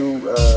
You uh,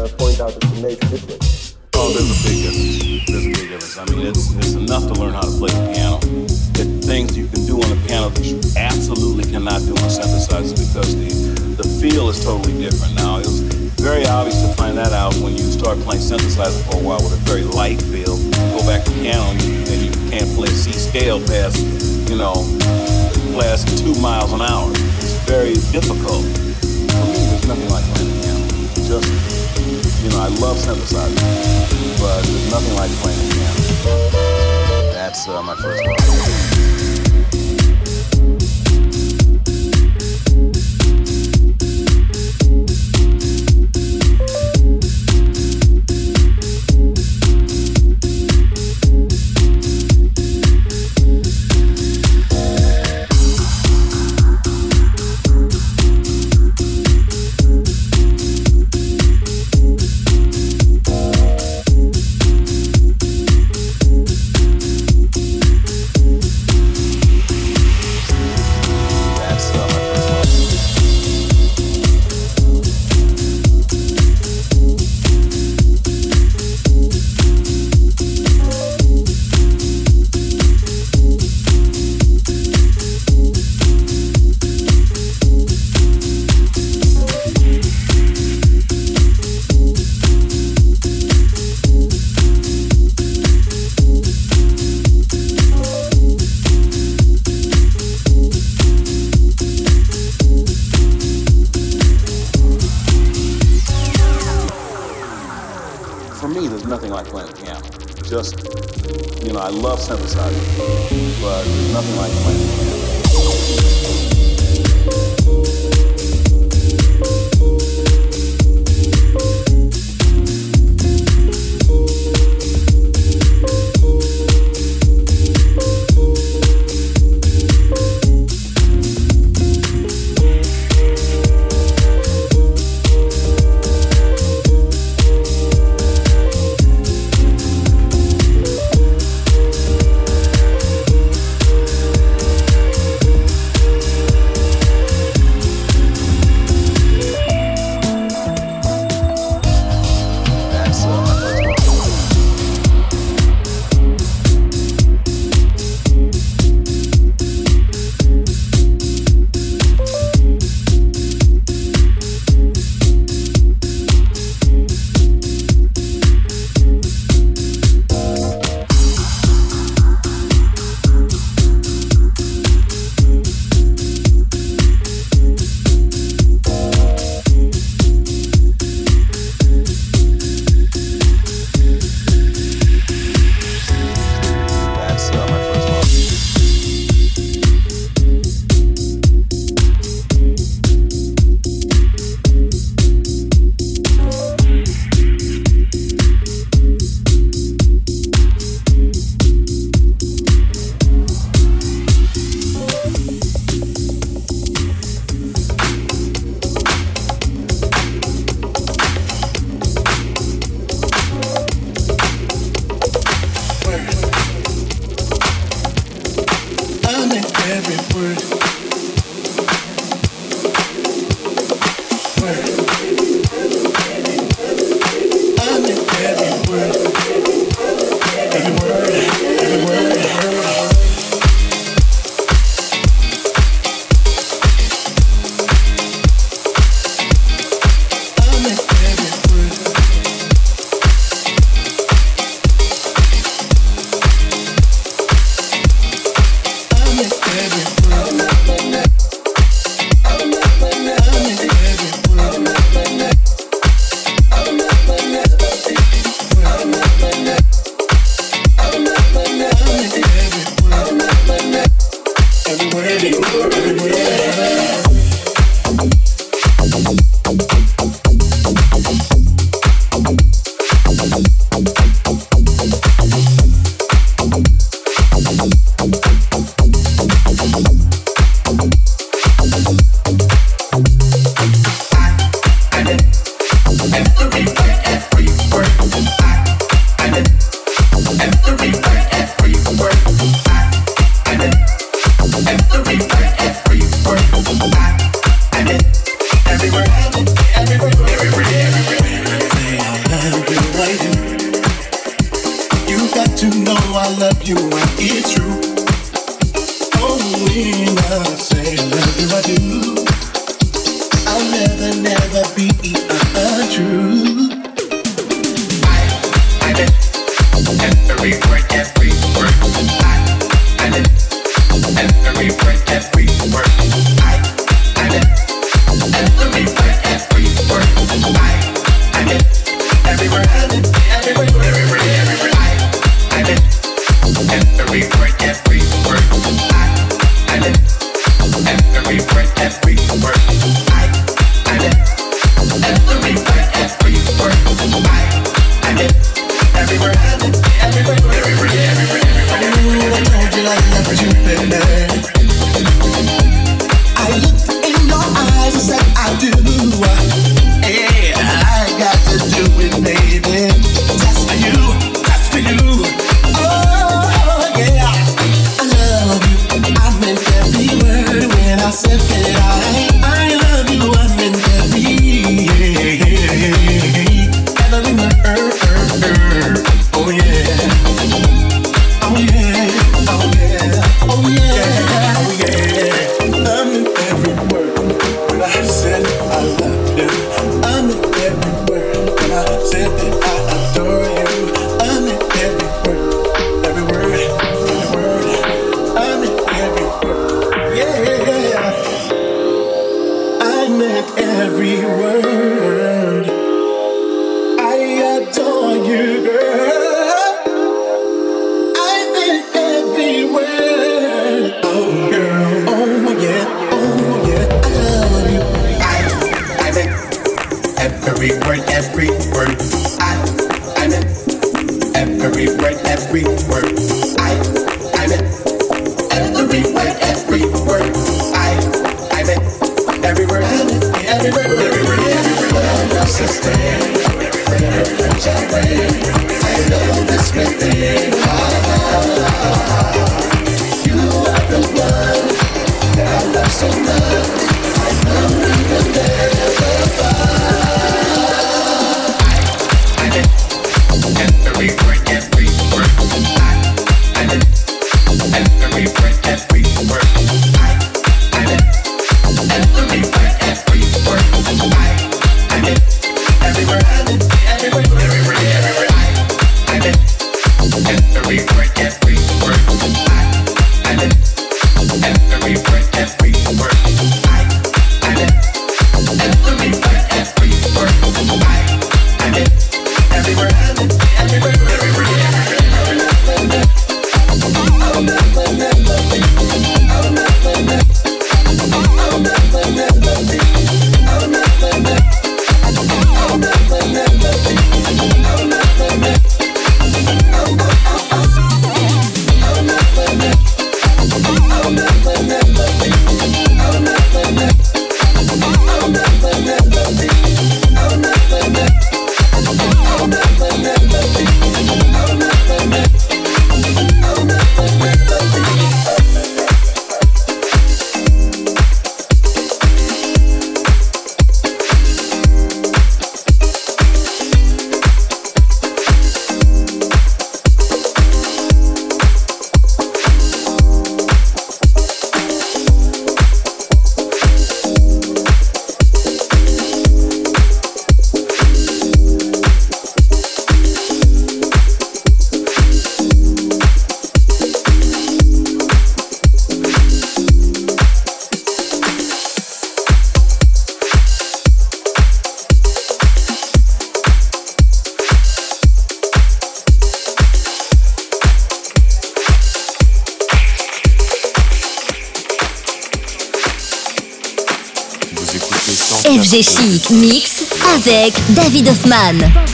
Mix avec David Hoffman.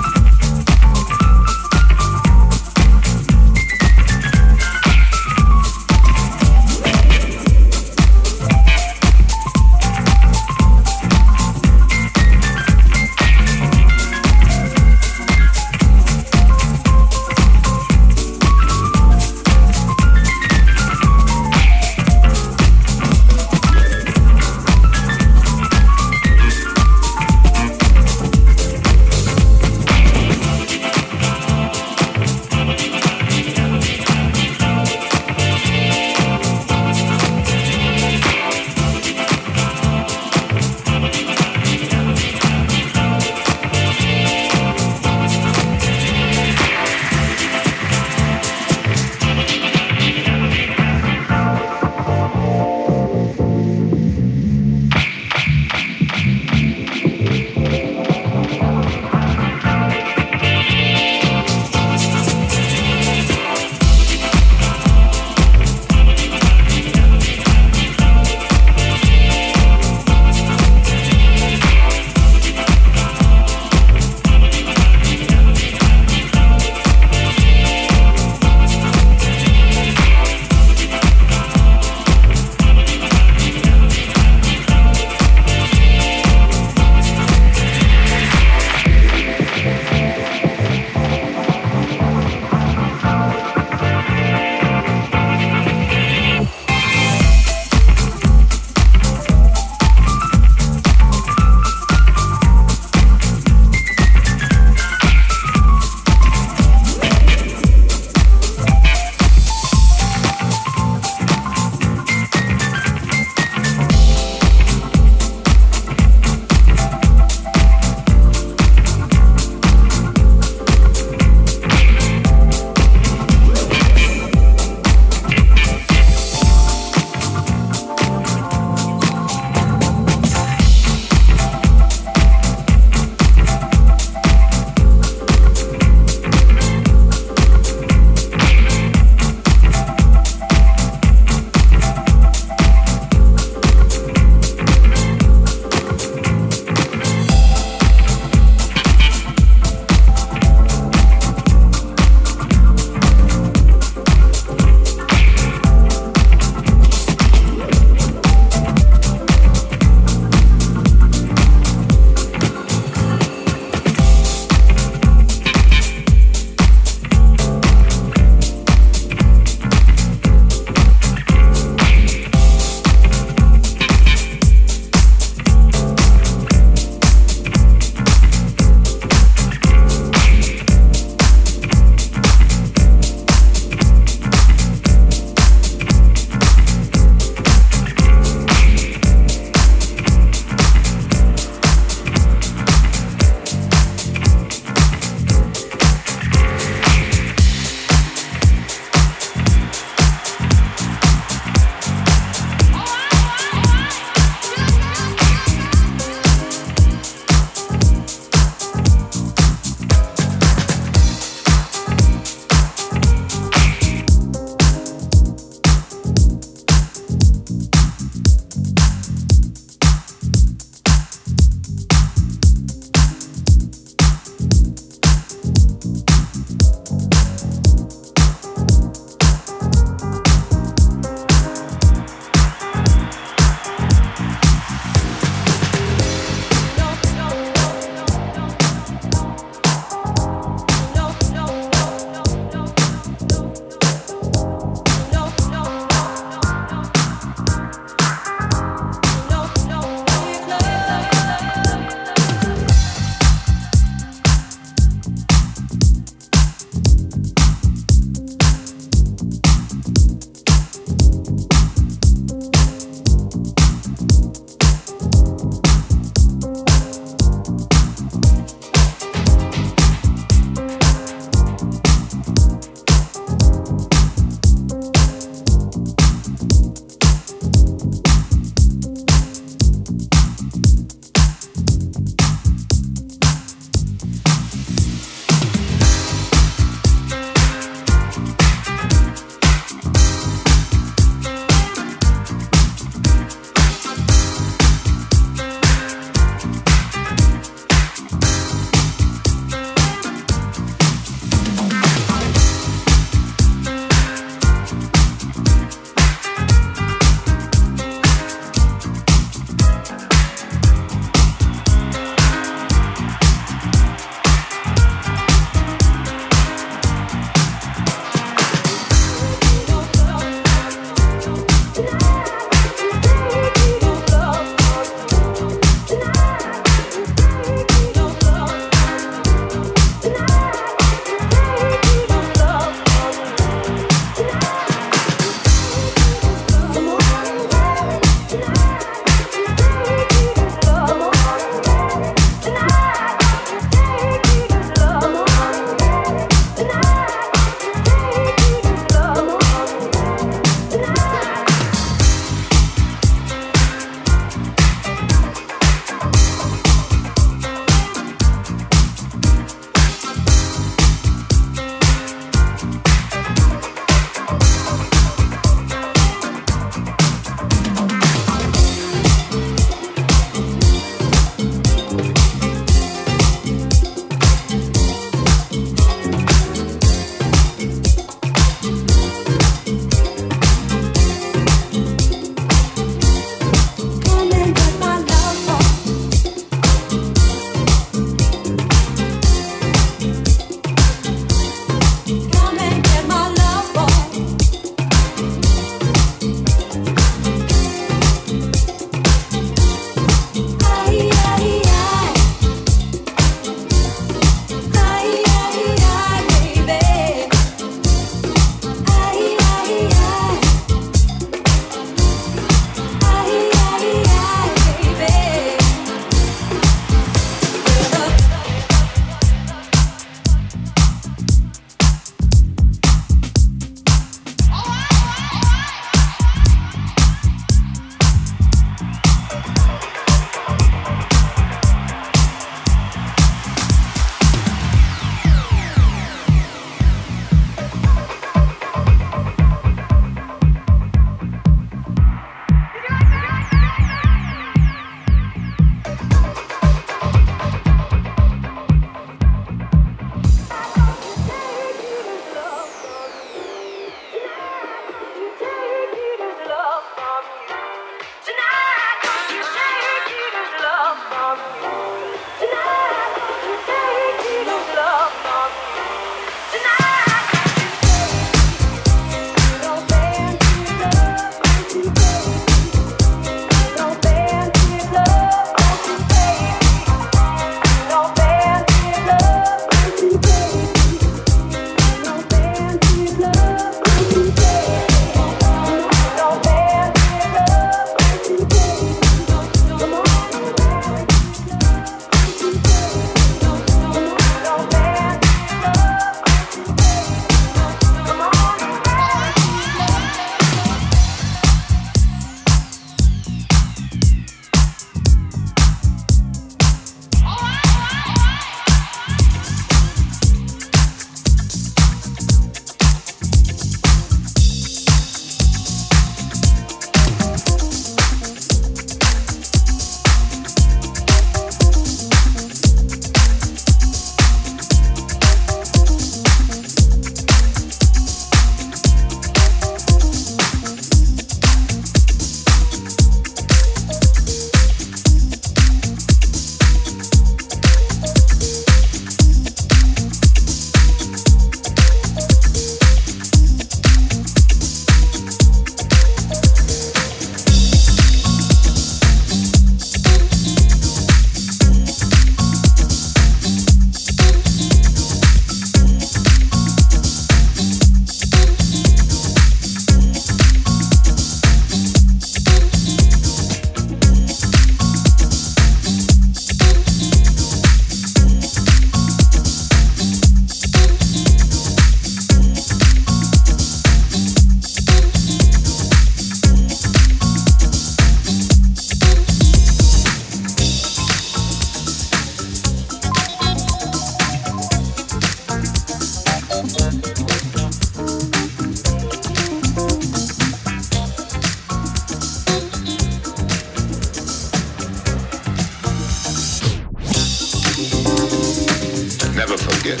Never forget,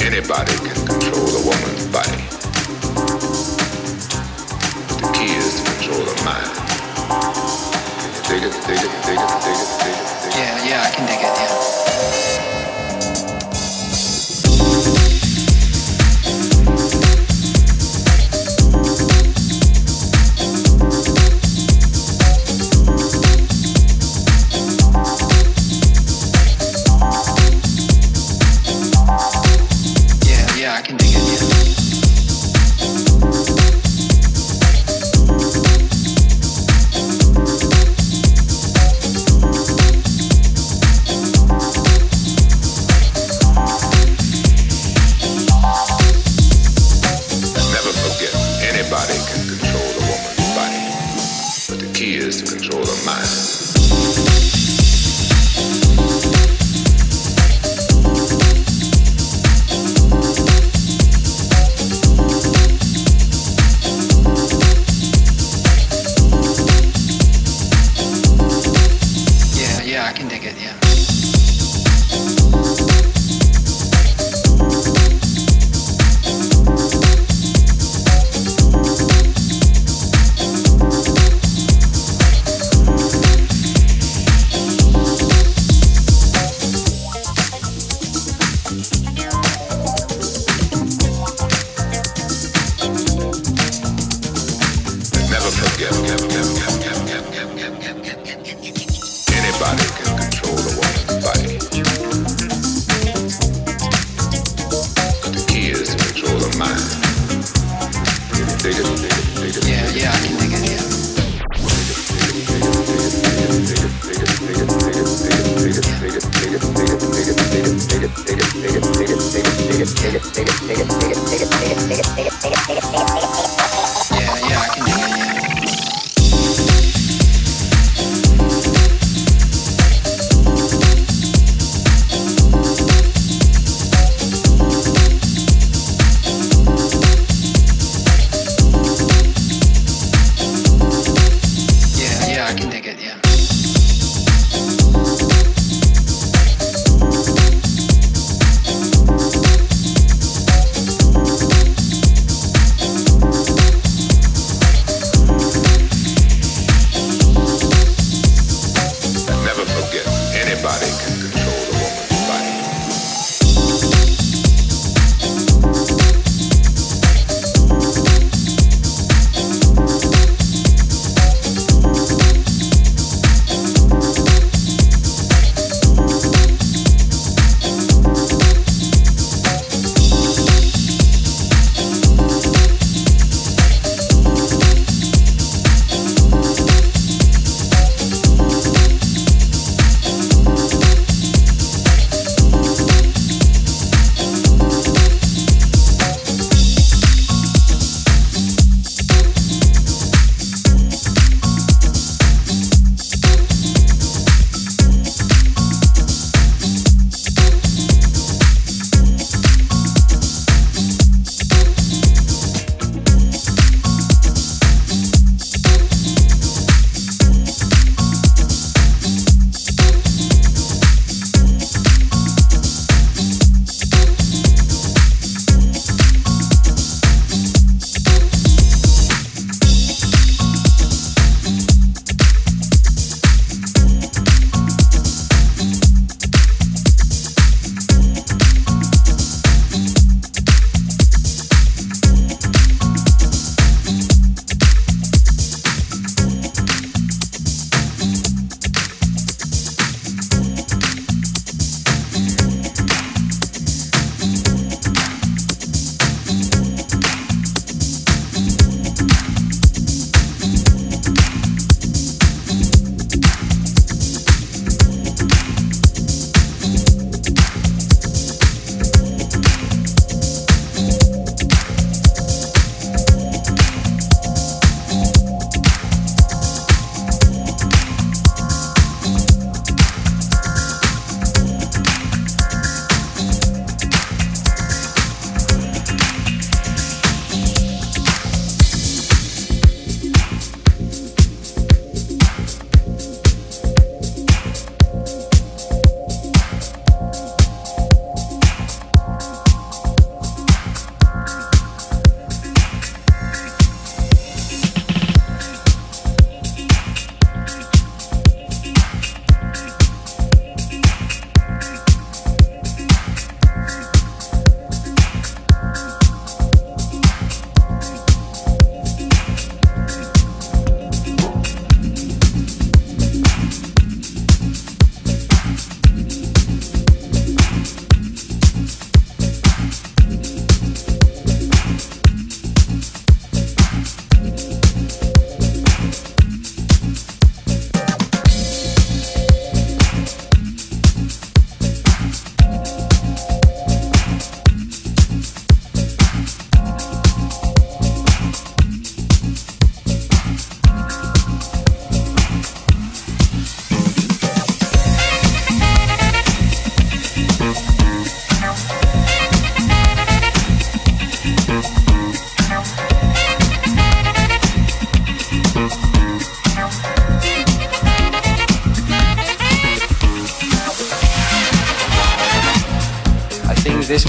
anybody can control a woman's body. The key is to control the mind. Dig it, dig it, dig it, dig it, dig it. Dig it. Yeah, yeah, I can dig it.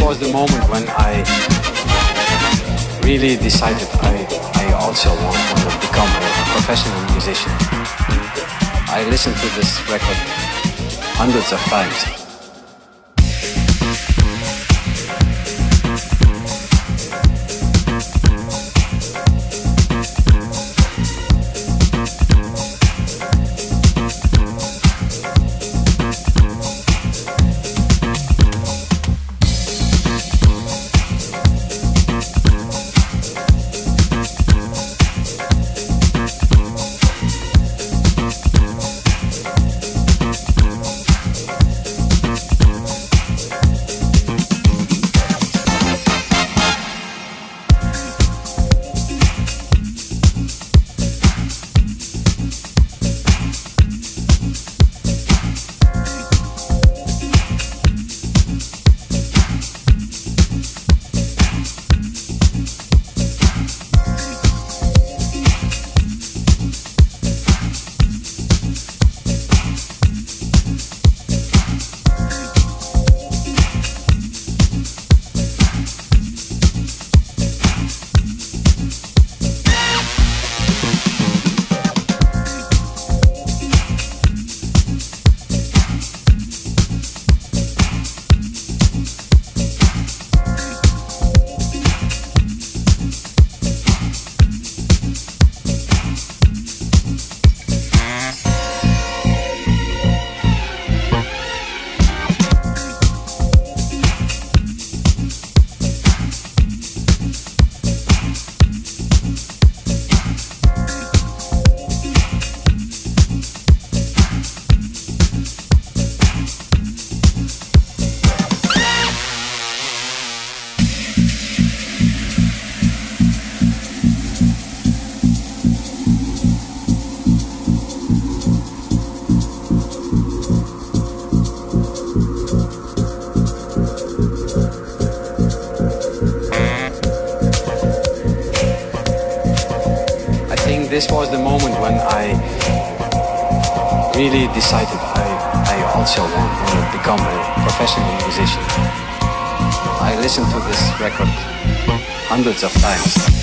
Was the moment when I really decided I, I also want, want to become a professional musician. I listened to this record hundreds of times. Hundreds of times.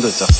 Hundreds of times. FG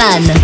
David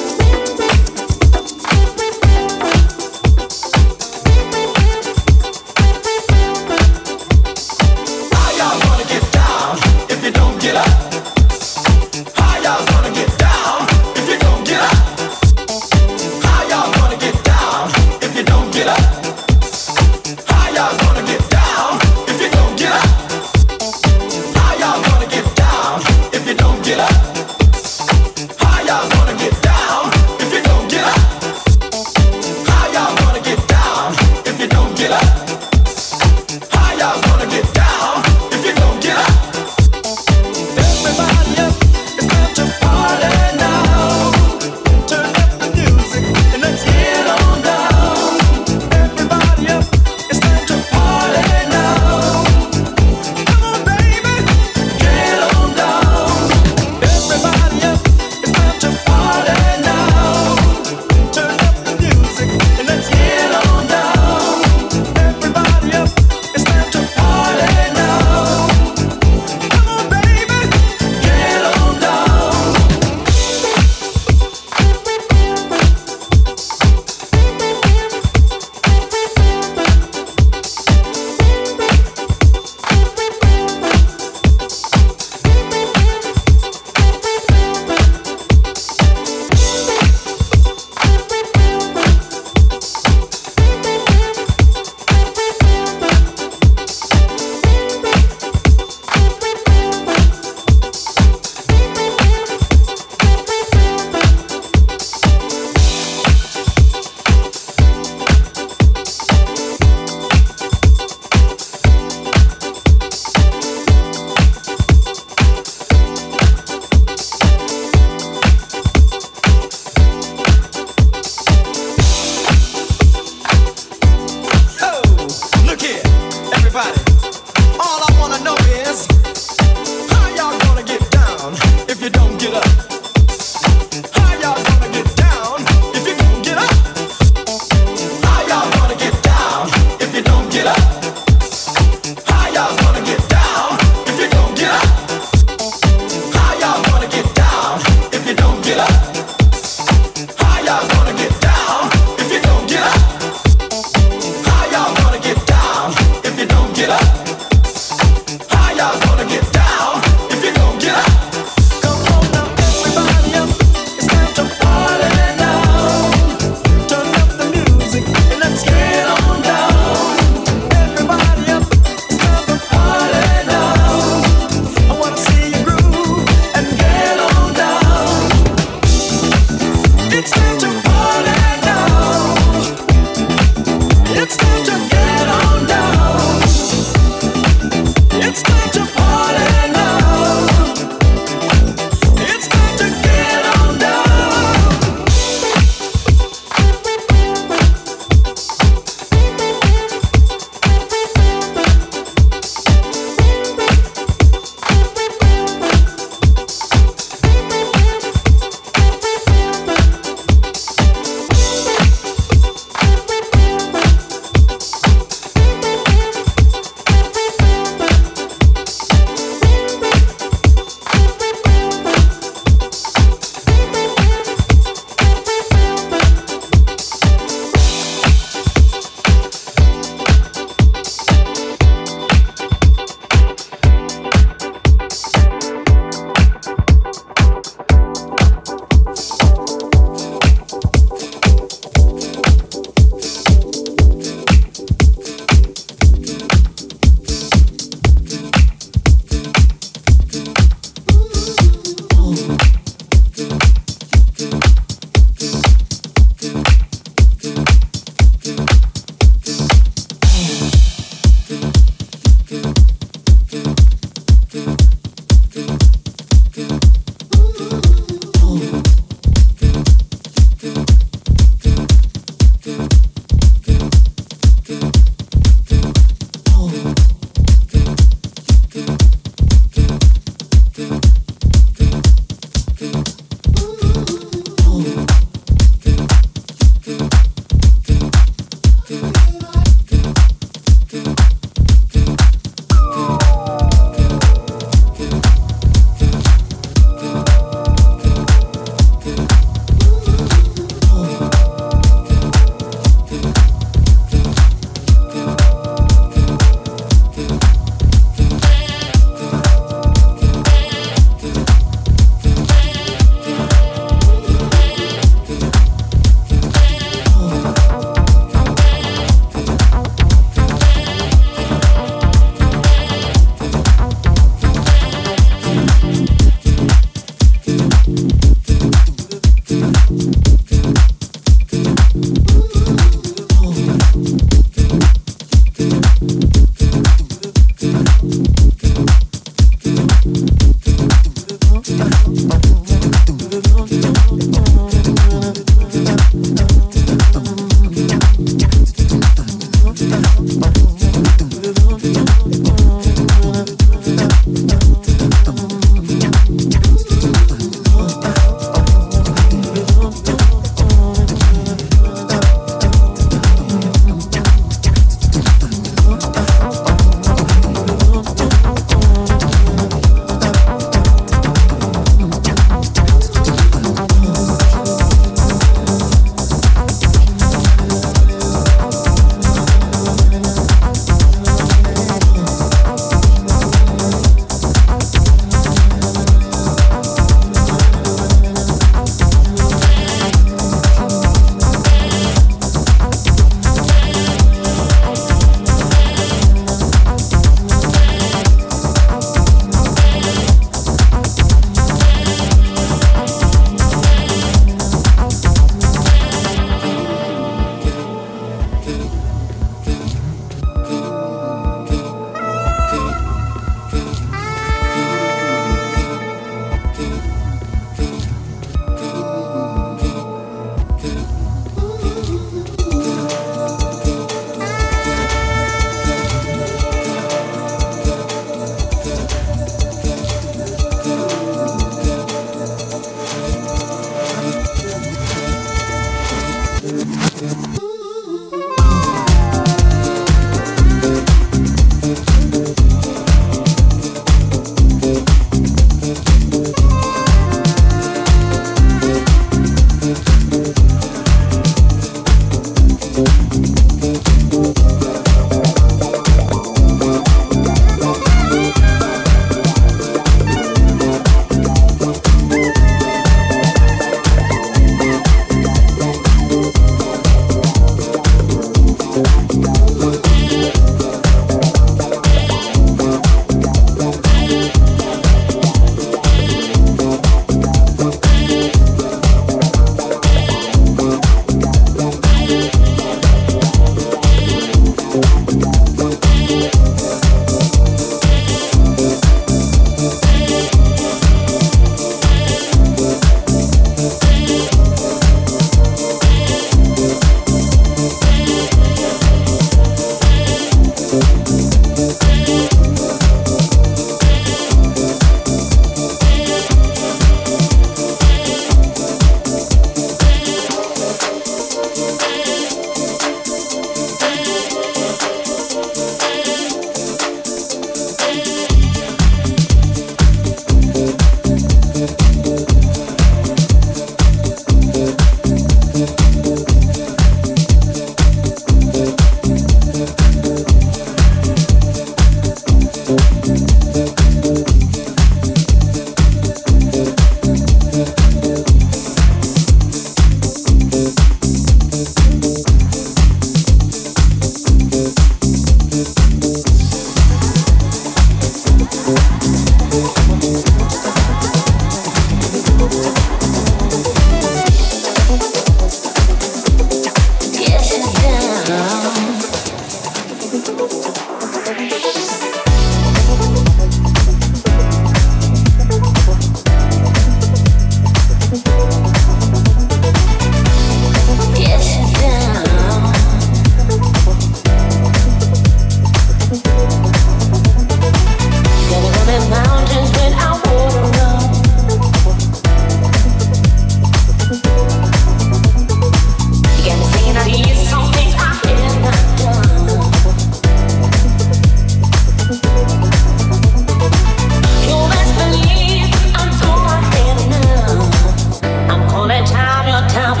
time.